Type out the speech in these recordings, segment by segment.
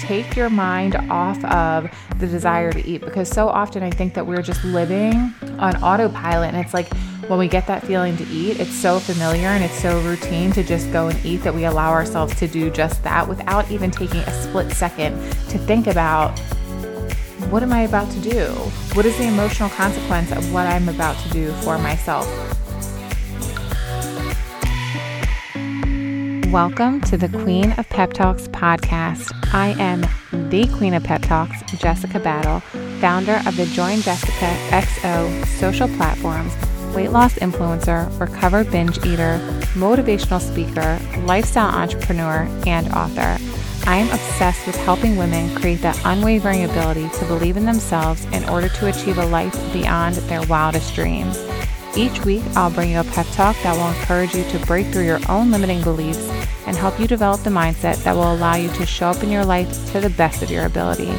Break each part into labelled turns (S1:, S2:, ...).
S1: take your mind off of the desire to eat because so often I think that we're just living on autopilot and it's like when we get that feeling to eat, it's so familiar and it's so routine to just go and eat that we allow ourselves to do just that without even taking a split second to think about what am I about to do? What is the emotional consequence of what I'm about to do for myself? Welcome to the Queen of Pep Talks podcast. I am the Queen of Pep Talks, Jessica Battle, founder of the Join Jessica XO social platforms, weight loss influencer, recovered binge eater, motivational speaker, lifestyle entrepreneur, and author. I am obsessed with helping women create that unwavering ability to believe in themselves in order to achieve a life beyond their wildest dreams. Each week, I'll bring you a pep talk that will encourage you to break through your own limiting beliefs and help you develop the mindset that will allow you to show up in your life to the best of your ability.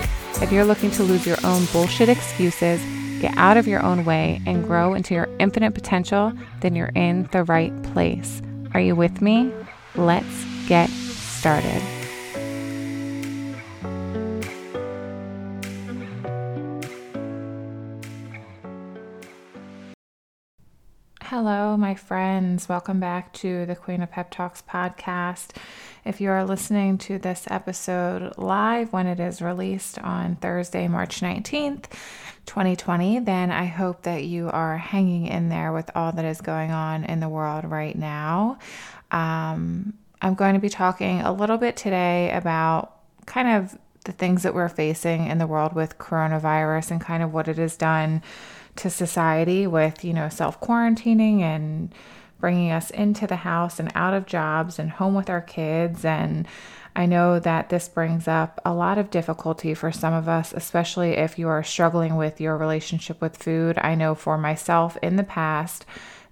S1: If you're looking to lose your own bullshit excuses, get out of your own way, and grow into your infinite potential, then you're in the right place. Are you with me? Let's get started. Hello, my friends. Welcome back to the Queen of Pep Talks podcast. If you are listening to this episode live when it is released on Thursday, March 19th, 2020, then I hope that you are hanging in there with all that is going on in the world right now. Um, I'm going to be talking a little bit today about kind of the things that we're facing in the world with coronavirus and kind of what it has done to society with, you know, self quarantining and bringing us into the house and out of jobs and home with our kids. And I know that this brings up a lot of difficulty for some of us, especially if you are struggling with your relationship with food. I know for myself in the past,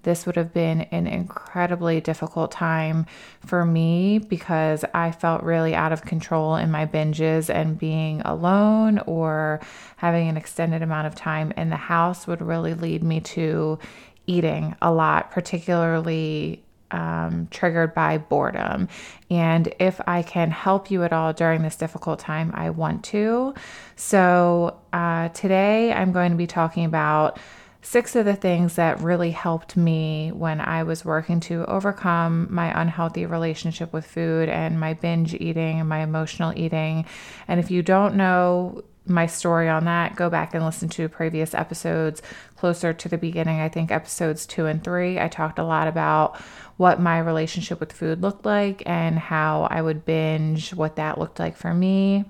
S1: this would have been an incredibly difficult time for me because I felt really out of control in my binges and being alone or having an extended amount of time in the house would really lead me to eating a lot, particularly um, triggered by boredom. And if I can help you at all during this difficult time, I want to. So, uh, today I'm going to be talking about six of the things that really helped me when I was working to overcome my unhealthy relationship with food and my binge eating and my emotional eating. And if you don't know my story on that, go back and listen to previous episodes closer to the beginning. I think episodes two and three, I talked a lot about what my relationship with food looked like and how I would binge, what that looked like for me.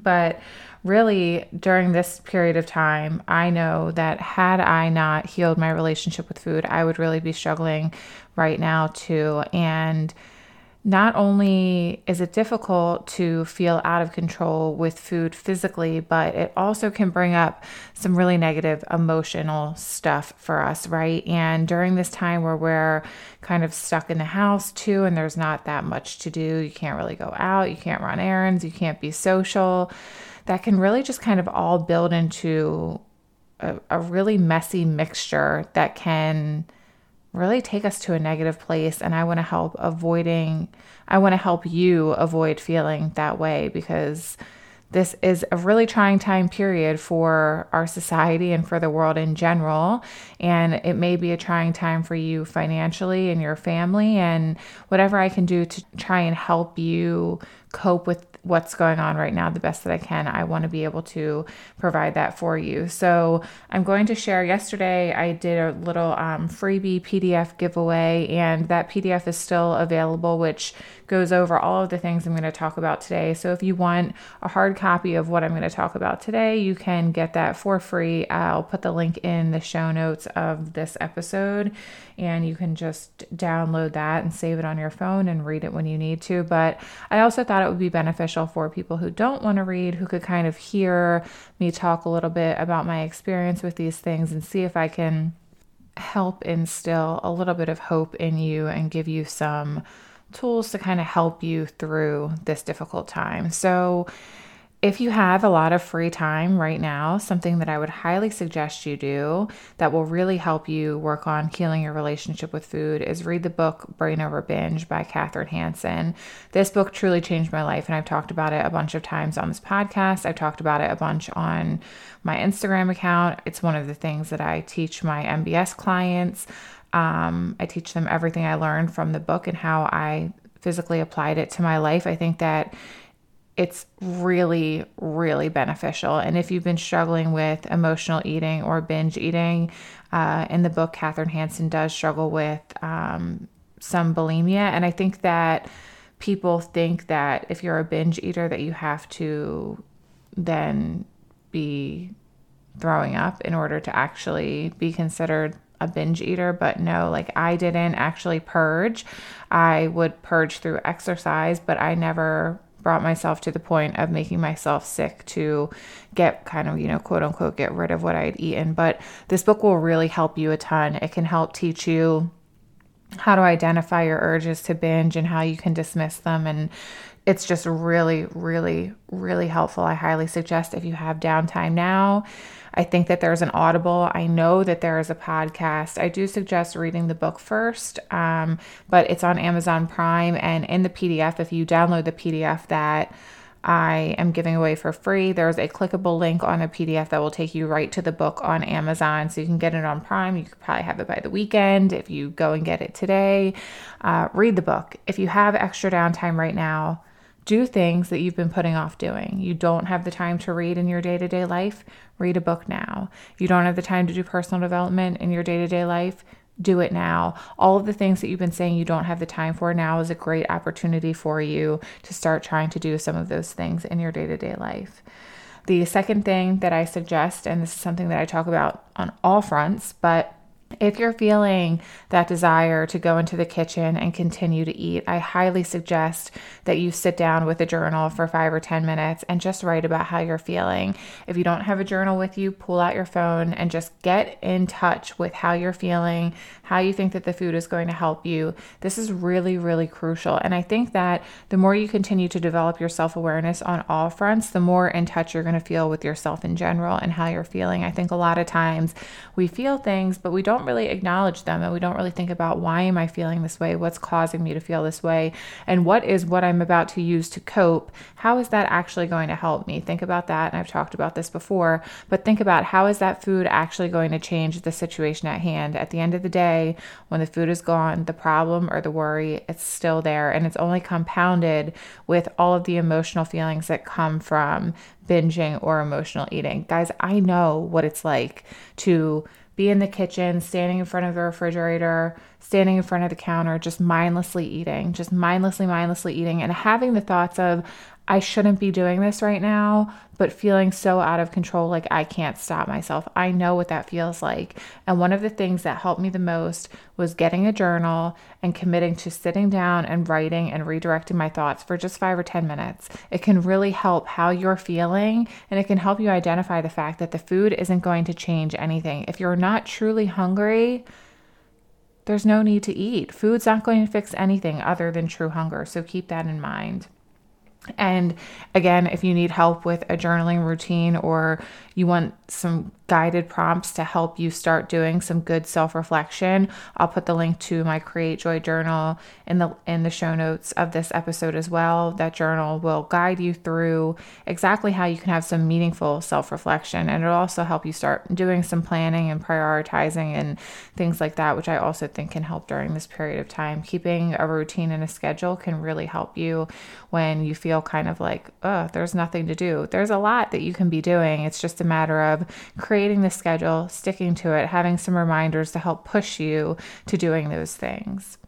S1: But really, during this period of time, I know that had I not healed my relationship with food, I would really be struggling right now too. And not only is it difficult to feel out of control with food physically, but it also can bring up some really negative emotional stuff for us, right? And during this time where we're kind of stuck in the house too, and there's not that much to do, you can't really go out, you can't run errands, you can't be social, that can really just kind of all build into a, a really messy mixture that can really take us to a negative place and I want to help avoiding I want to help you avoid feeling that way because this is a really trying time period for our society and for the world in general. And it may be a trying time for you financially and your family. And whatever I can do to try and help you cope with what's going on right now the best that I can. I want to be able to provide that for you. So I'm going to share. Yesterday, I did a little um, freebie PDF giveaway, and that PDF is still available, which goes over all of the things I'm going to talk about today. So if you want a hard copy of what I'm going to talk about today, you can get that for free. I'll put the link in the show notes of this episode, and you can just download that and save it on your phone and read it when you need to. But I also thought it would be beneficial for people who don't want to read, who could kind of hear me talk a little bit about my experience with these things and see if I can help instill a little bit of hope in you and give you some tools to kind of help you through this difficult time. So, if you have a lot of free time right now, something that I would highly suggest you do that will really help you work on healing your relationship with food is read the book Brain Over Binge by Kathryn Hansen. This book truly changed my life, and I've talked about it a bunch of times on this podcast. I've talked about it a bunch on my Instagram account. It's one of the things that I teach my MBS clients. Um, I teach them everything I learned from the book and how I physically applied it to my life. I think that it's really, really beneficial. And if you've been struggling with emotional eating or binge eating, uh, in the book, Kathryn Hansen does struggle with um, some bulimia. And I think that people think that if you're a binge eater, that you have to then be throwing up in order to actually be considered a binge eater, but no, like I didn't actually purge. I would purge through exercise, but I never brought myself to the point of making myself sick to get kind of, you know, quote unquote, get rid of what I had eaten. But this book will really help you a ton. It can help teach you how to identify your urges to binge and how you can dismiss them. And it's just really, really, really helpful. I highly suggest if you have downtime now I think that there's an Audible. I know that there is a podcast. I do suggest reading the book first, um, but it's on Amazon Prime. And in the PDF, if you download the PDF that I am giving away for free, there's a clickable link on a PDF that will take you right to the book on Amazon. So you can get it on Prime. You could probably have it by the weekend if you go and get it today. Uh, read the book. If you have extra downtime right now, do things that you've been putting off doing. You don't have the time to read in your day to day life, read a book now. You don't have the time to do personal development in your day to day life, do it now. All of the things that you've been saying you don't have the time for now is a great opportunity for you to start trying to do some of those things in your day to day life. The second thing that I suggest, and this is something that I talk about on all fronts, but if you're feeling that desire to go into the kitchen and continue to eat, I highly suggest that you sit down with a journal for five or 10 minutes and just write about how you're feeling. If you don't have a journal with you, pull out your phone and just get in touch with how you're feeling, how you think that the food is going to help you. This is really, really crucial. And I think that the more you continue to develop your self awareness on all fronts, the more in touch you're going to feel with yourself in general and how you're feeling. I think a lot of times we feel things, but we don't don't really acknowledge them and we don't really think about why am I feeling this way? What's causing me to feel this way? And what is what I'm about to use to cope? How is that actually going to help me? Think about that. And I've talked about this before, but think about how is that food actually going to change the situation at hand? At the end of the day, when the food is gone, the problem or the worry, it's still there and it's only compounded with all of the emotional feelings that come from binging or emotional eating. Guys, I know what it's like to be in the kitchen, standing in front of the refrigerator, standing in front of the counter, just mindlessly eating, just mindlessly, mindlessly eating, and having the thoughts of, I shouldn't be doing this right now, but feeling so out of control, like I can't stop myself. I know what that feels like. And one of the things that helped me the most was getting a journal and committing to sitting down and writing and redirecting my thoughts for just five or 10 minutes. It can really help how you're feeling and it can help you identify the fact that the food isn't going to change anything. If you're not truly hungry, there's no need to eat. Food's not going to fix anything other than true hunger. So keep that in mind. And again, if you need help with a journaling routine or you want some guided prompts to help you start doing some good self-reflection, I'll put the link to my Create Joy journal in the in the show notes of this episode as well. That journal will guide you through exactly how you can have some meaningful self-reflection and it'll also help you start doing some planning and prioritizing and things like that, which I also think can help during this period of time. Keeping a routine and a schedule can really help you when you feel kind of like, oh, there's nothing to do. There's a lot that you can be doing. It's just a matter of creating the schedule, sticking to it, having some reminders to help push you to doing those things.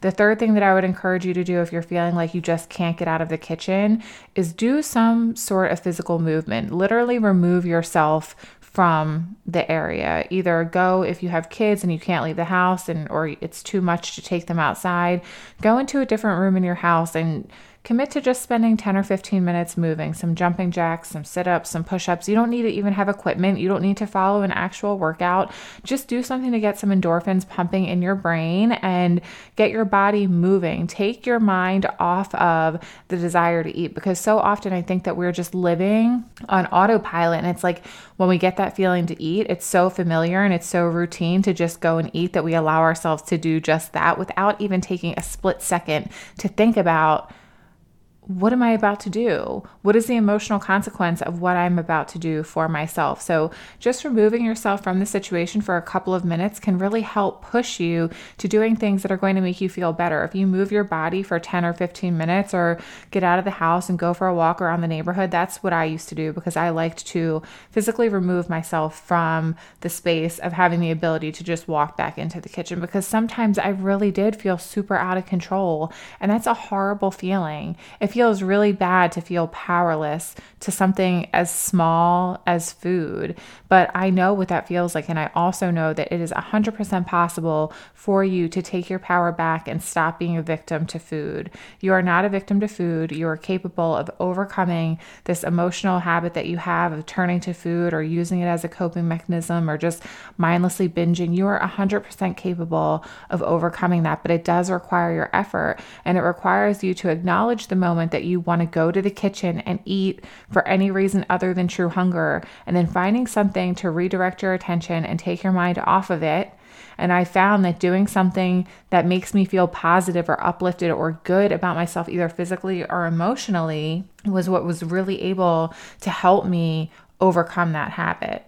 S1: The third thing that I would encourage you to do if you're feeling like you just can't get out of the kitchen is do some sort of physical movement. Literally remove yourself from the area. Either go if you have kids and you can't leave the house and or it's too much to take them outside, go into a different room in your house and commit to just spending 10 or 15 minutes moving, some jumping jacks, some sit ups, some push ups. You don't need to even have equipment. You don't need to follow an actual workout. Just do something to get some endorphins pumping in your brain and get your body moving. Take your mind off of the desire to eat because so often I think that we're just living on autopilot. And it's like when we get that feeling to eat, it's so familiar and it's so routine to just go and eat that we allow ourselves to do just that without even taking a split second to think about what am I about to do? What is the emotional consequence of what I'm about to do for myself? So, just removing yourself from the situation for a couple of minutes can really help push you to doing things that are going to make you feel better. If you move your body for 10 or 15 minutes or get out of the house and go for a walk around the neighborhood, that's what I used to do because I liked to physically remove myself from the space of having the ability to just walk back into the kitchen because sometimes I really did feel super out of control. And that's a horrible feeling. If feels really bad to feel powerless to something as small as food. But I know what that feels like. And I also know that it is 100% possible for you to take your power back and stop being a victim to food. You are not a victim to food. You are capable of overcoming this emotional habit that you have of turning to food or using it as a coping mechanism or just mindlessly binging. You are 100% capable of overcoming that. But it does require your effort and it requires you to acknowledge the moment moment that you want to go to the kitchen and eat for any reason other than true hunger, and then finding something to redirect your attention and take your mind off of it. And I found that doing something that makes me feel positive or uplifted or good about myself, either physically or emotionally, was what was really able to help me overcome that habit.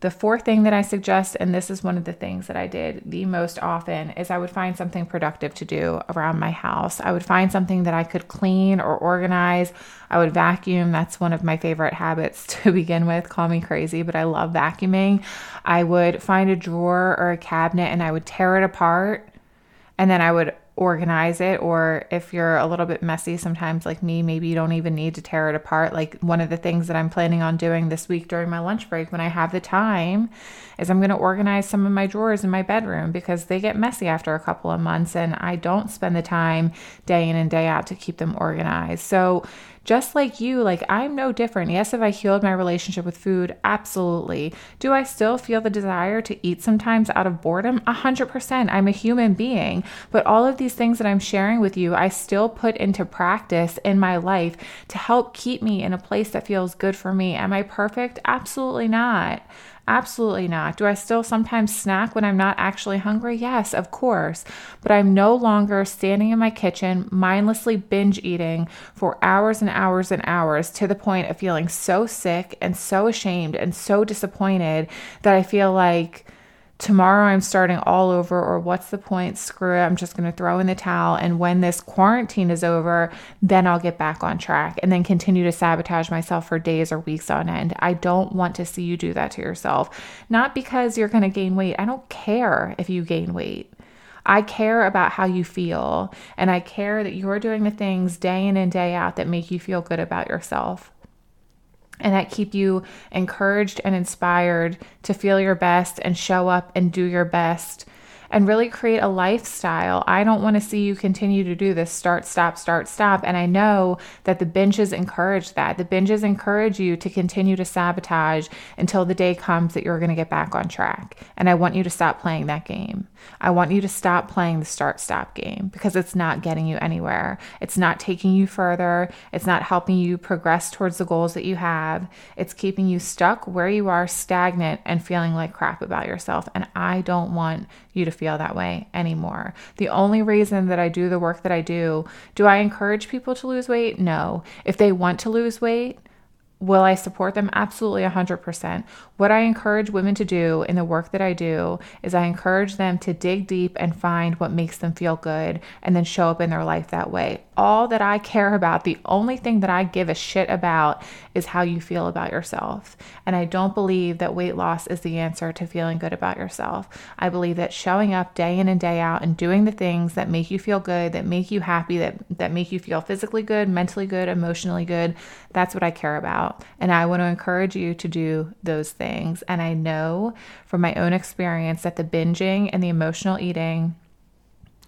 S1: The fourth thing that I suggest, and this is one of the things that I did the most often, is I would find something productive to do around my house. I would find something that I could clean or organize. I would vacuum. That's one of my favorite habits to begin with. Call me crazy, but I love vacuuming. I would find a drawer or a cabinet and I would tear it apart and then I would organize it or if you're a little bit messy sometimes like me maybe you don't even need to tear it apart. Like one of the things that i'm planning on doing this week during my lunch break when i have the time is i'm going to organize some of my drawers in my bedroom because they get messy after a couple of months and i don't spend the time day in and day out to keep them organized. So just like you, like I'm no different. Yes, have I healed my relationship with food? Absolutely. Do I still feel the desire to eat sometimes out of boredom? A hundred percent. I'm a human being. But all of these things that I'm sharing with you, I still put into practice in my life to help keep me in a place that feels good for me. Am I perfect? Absolutely not. Absolutely not. Do I still sometimes snack when I'm not actually hungry? Yes, of course. But I'm no longer standing in my kitchen, mindlessly binge eating for hours and hours and hours to the point of feeling so sick and so ashamed and so disappointed that I feel like tomorrow I'm starting all over, or what's the point? Screw it. I'm just going to throw in the towel. And when this quarantine is over, then I'll get back on track and then continue to sabotage myself for days or weeks on end. I don't want to see you do that to yourself. Not because you're going to gain weight. I don't care if you gain weight. I care about how you feel, and I care that you're doing the things day in and day out that make you feel good about yourself and that keep you encouraged and inspired to feel your best and show up and do your best and really create a lifestyle. I don't want to see you continue to do this start, stop, start, stop. And I know that the binges encourage that. The binges encourage you to continue to sabotage until the day comes that you're going to get back on track. And I want you to stop playing that game. I want you to stop playing the start, stop game because it's not getting you anywhere. It's not taking you further. It's not helping you progress towards the goals that you have. It's keeping you stuck where you are, stagnant, and feeling like crap about yourself. And I don't want you to feel that way anymore. The only reason that I do the work that I do, do I encourage people to lose weight? No. If they want to lose weight, Will I support them? Absolutely 100%. What I encourage women to do in the work that I do is I encourage them to dig deep and find what makes them feel good and then show up in their life that way. All that I care about, the only thing that I give a shit about is how you feel about yourself. And I don't believe that weight loss is the answer to feeling good about yourself. I believe that showing up day in and day out and doing the things that make you feel good, that make you happy, that, that make you feel physically good, mentally good, emotionally good, that's what I care about out. And I want to encourage you to do those things. And I know from my own experience that the binging and the emotional eating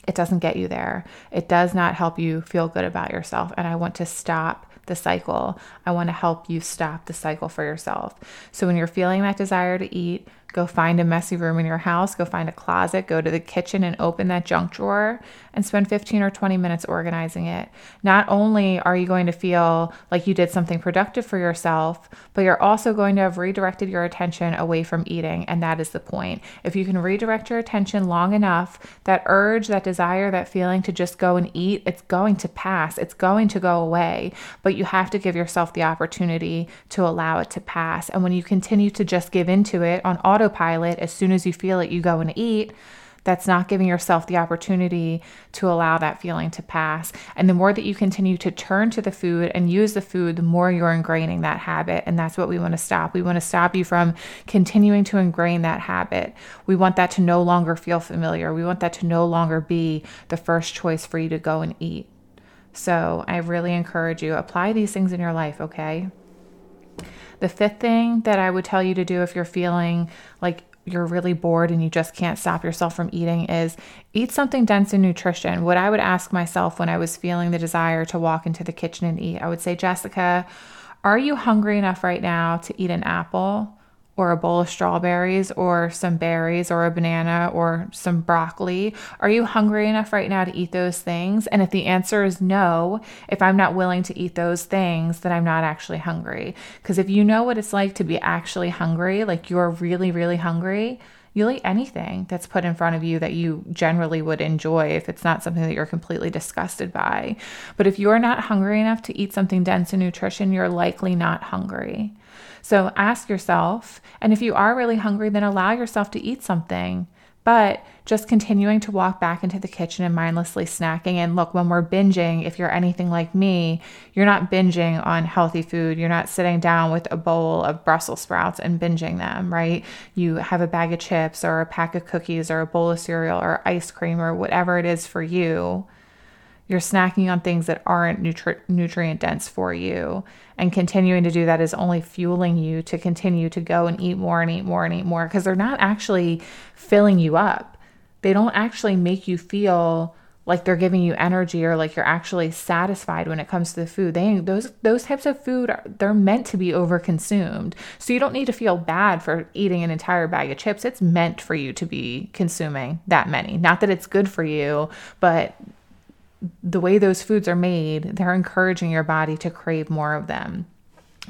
S1: It doesn't get you there. It does not help you feel good about yourself. And I want to stop the cycle. I want to help you stop the cycle for yourself. So when you're feeling that desire to eat, Go find a messy room in your house, go find a closet, go to the kitchen and open that junk drawer and spend 15 or 20 minutes organizing it. Not only are you going to feel like you did something productive for yourself, but you're also going to have redirected your attention away from eating. And that is the point. If you can redirect your attention long enough, that urge, that desire, that feeling to just go and eat, it's going to pass, it's going to go away. But you have to give yourself the opportunity to allow it to pass. And when you continue to just give into it on auto autopilot, as soon as you feel it, you go and eat. That's not giving yourself the opportunity to allow that feeling to pass. And the more that you continue to turn to the food and use the food, the more you're ingraining that habit. And that's what we want to stop. We want to stop you from continuing to ingrain that habit. We want that to no longer feel familiar. We want that to no longer be the first choice for you to go and eat. So I really encourage you apply these things in your life, okay? The fifth thing that I would tell you to do if you're feeling like you're really bored and you just can't stop yourself from eating is eat something dense in nutrition. What I would ask myself when I was feeling the desire to walk into the kitchen and eat, I would say, Jessica, are you hungry enough right now to eat an apple? Or a bowl of strawberries or some berries or a banana or some broccoli? Are you hungry enough right now to eat those things? And if the answer is no, if I'm not willing to eat those things, then I'm not actually hungry. Because if you know what it's like to be actually hungry, like you're really, really hungry, you'll eat anything that's put in front of you that you generally would enjoy if it's not something that you're completely disgusted by. But if you're not hungry enough to eat something dense in nutrition, you're likely not hungry. So ask yourself, and if you are really hungry, then allow yourself to eat something. But just continuing to walk back into the kitchen and mindlessly snacking. And look, when we're binging, if you're anything like me, you're not binging on healthy food. You're not sitting down with a bowl of Brussels sprouts and binging them, right? You have a bag of chips or a pack of cookies or a bowl of cereal or ice cream or whatever it is for you you're snacking on things that aren't nutri- nutrient dense for you. And continuing to do that is only fueling you to continue to go and eat more and eat more and eat more because they're not actually filling you up. They don't actually make you feel like they're giving you energy or like you're actually satisfied when it comes to the food. They those those types of food are, they're meant to be overconsumed. So you don't need to feel bad for eating an entire bag of chips. It's meant for you to be consuming that many. Not that it's good for you, but the way those foods are made, they're encouraging your body to crave more of them.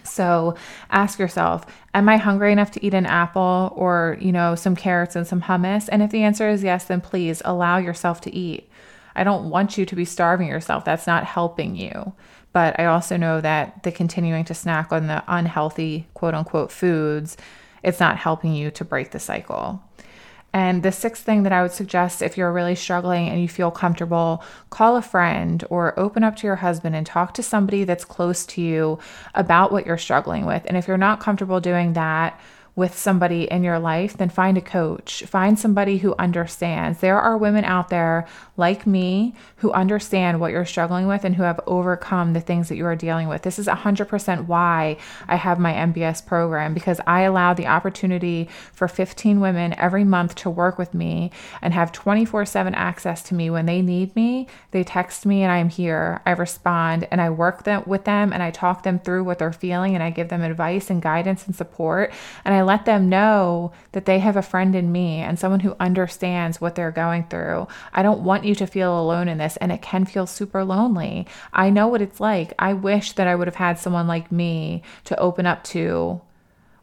S1: So ask yourself, am I hungry enough to eat an apple or, you know, some carrots and some hummus? And if the answer is yes, then please allow yourself to eat. I don't want you to be starving yourself. That's not helping you. But I also know that the continuing to snack on the unhealthy, quote unquote, foods, it's not helping you to break the cycle. And the sixth thing that I would suggest if you're really struggling and you feel comfortable, call a friend or open up to your husband and talk to somebody that's close to you about what you're struggling with. And if you're not comfortable doing that, with somebody in your life, then find a coach. Find somebody who understands. There are women out there like me who understand what you're struggling with and who have overcome the things that you are dealing with. This is 100% why I have my MBS program because I allow the opportunity for 15 women every month to work with me and have 24 7 access to me when they need me. They text me and I'm here. I respond and I work them, with them and I talk them through what they're feeling and I give them advice and guidance and support. And I let them know that they have a friend in me and someone who understands what they're going through. I don't want you to feel alone in this, and it can feel super lonely. I know what it's like. I wish that I would have had someone like me to open up to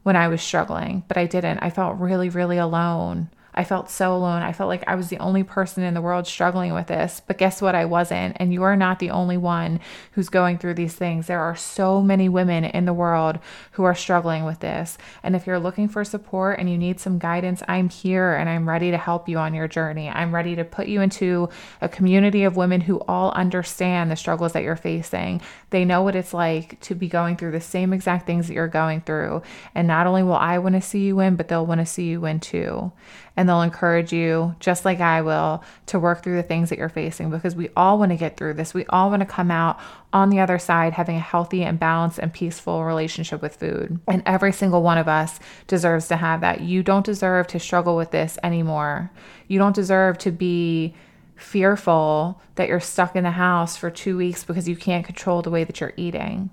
S1: when I was struggling, but I didn't. I felt really, really alone. I felt so alone. I felt like I was the only person in the world struggling with this. But guess what? I wasn't. And you are not the only one who's going through these things. There are so many women in the world who are struggling with this. And if you're looking for support and you need some guidance, I'm here and I'm ready to help you on your journey. I'm ready to put you into a community of women who all understand the struggles that you're facing. They know what it's like to be going through the same exact things that you're going through. And not only will I want to see you win, but they'll want to see you win too and they'll encourage you, just like I will, to work through the things that you're facing because we all want to get through this. We all want to come out on the other side having a healthy and balanced and peaceful relationship with food. And every single one of us deserves to have that. You don't deserve to struggle with this anymore. You don't deserve to be fearful that you're stuck in the house for two weeks because you can't control the way that you're eating.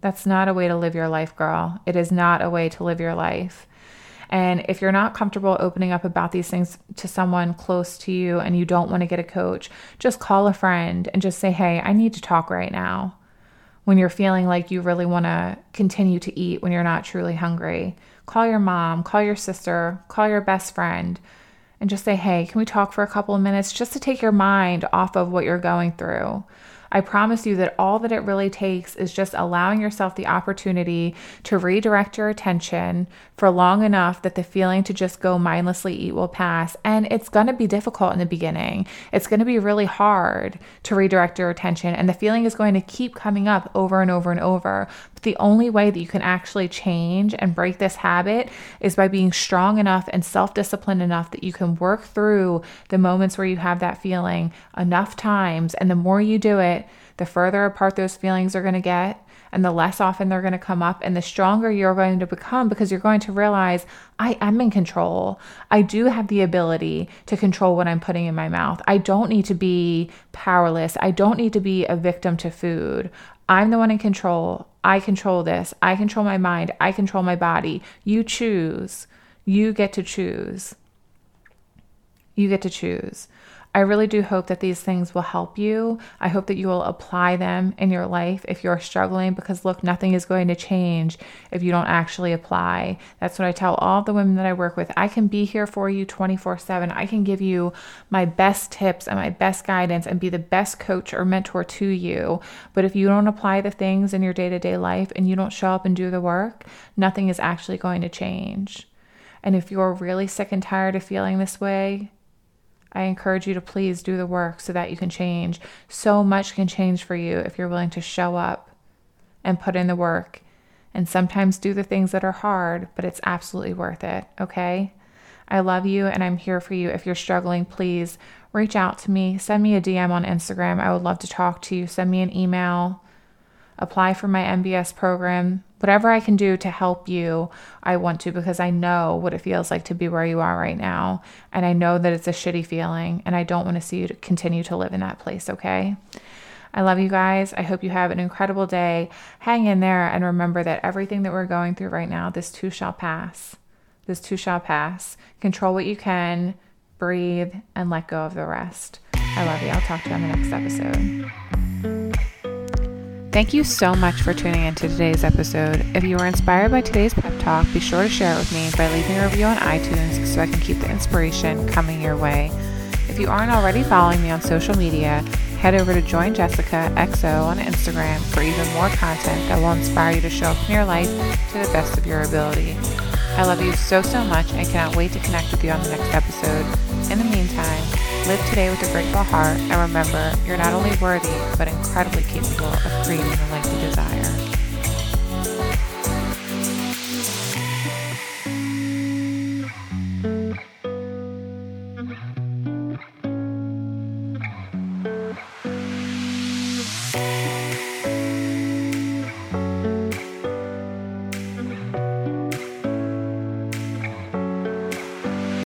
S1: That's not a way to live your life, girl. It is not a way to live your life. And if you're not comfortable opening up about these things to someone close to you and you don't want to get a coach, just call a friend and just say, hey, I need to talk right now. When you're feeling like you really want to continue to eat when you're not truly hungry, call your mom, call your sister, call your best friend, and just say, hey, can we talk for a couple of minutes just to take your mind off of what you're going through? I promise you that all that it really takes is just allowing yourself the opportunity to redirect your attention for long enough that the feeling to just go mindlessly eat will pass. And it's going to be difficult in the beginning. It's going to be really hard to redirect your attention, and the feeling is going to keep coming up over and over and over. But the only way that you can actually change and break this habit is by being strong enough and self disciplined enough that you can work through the moments where you have that feeling enough times. And the more you do the further apart those feelings are going to get and the less often they're going to come up and the stronger you're going to become because you're going to realize I am in control. I do have the ability to control what I'm putting in my mouth. I don't need to be powerless. I don't need to be a victim to food. I'm the one in control. I control this. I control my mind. I control my body. You choose. You get to choose. You get to choose. I really do hope that these things will help you. I hope that you will apply them in your life if you're struggling because look, nothing is going to change if you don't actually apply. That's what I tell all the women that I work with. I can be here for you 24 7. I can give you my best tips and my best guidance and be the best coach or mentor to you. But if you don't apply the things in your day to day life and you don't show up and do the work, nothing is actually going to change. And if you're really sick and tired of feeling this way, I encourage you to please do the work so that you can change. So much can change for you if you're willing to show up and put in the work and sometimes do the things that are hard, but it's absolutely worth it. Okay. I love you and I'm here for you. If you're struggling, please reach out to me. Send me a DM on Instagram. I would love to talk to you. Send me an email. Apply for my MBS program whatever I can do to help you, I want to because I know what it feels like to be where you are right now. And I know that it's a shitty feeling, and I don't want to see you to continue to live in that place, okay? I love you guys. I hope you have an incredible day. Hang in there and remember that everything that we're going through right now, this too shall pass. This too shall pass. Control what you can, breathe, and let go of the rest. I love you. I'll talk to you on the next episode. Thank you so much for tuning in to today's episode. If you were inspired by today's pep talk, be sure to share it with me by leaving a review on iTunes so I can keep the inspiration coming your way. If you aren't already following me on social media, head over to Join Jessica XO on Instagram for even more content that will inspire you to show up in your life to the best of your ability. I love you so, so much and cannot wait to connect with you on the next episode. In the meantime, live today with a grateful heart and remember, you're not only worthy, but incredibly capable of creating the life you desire.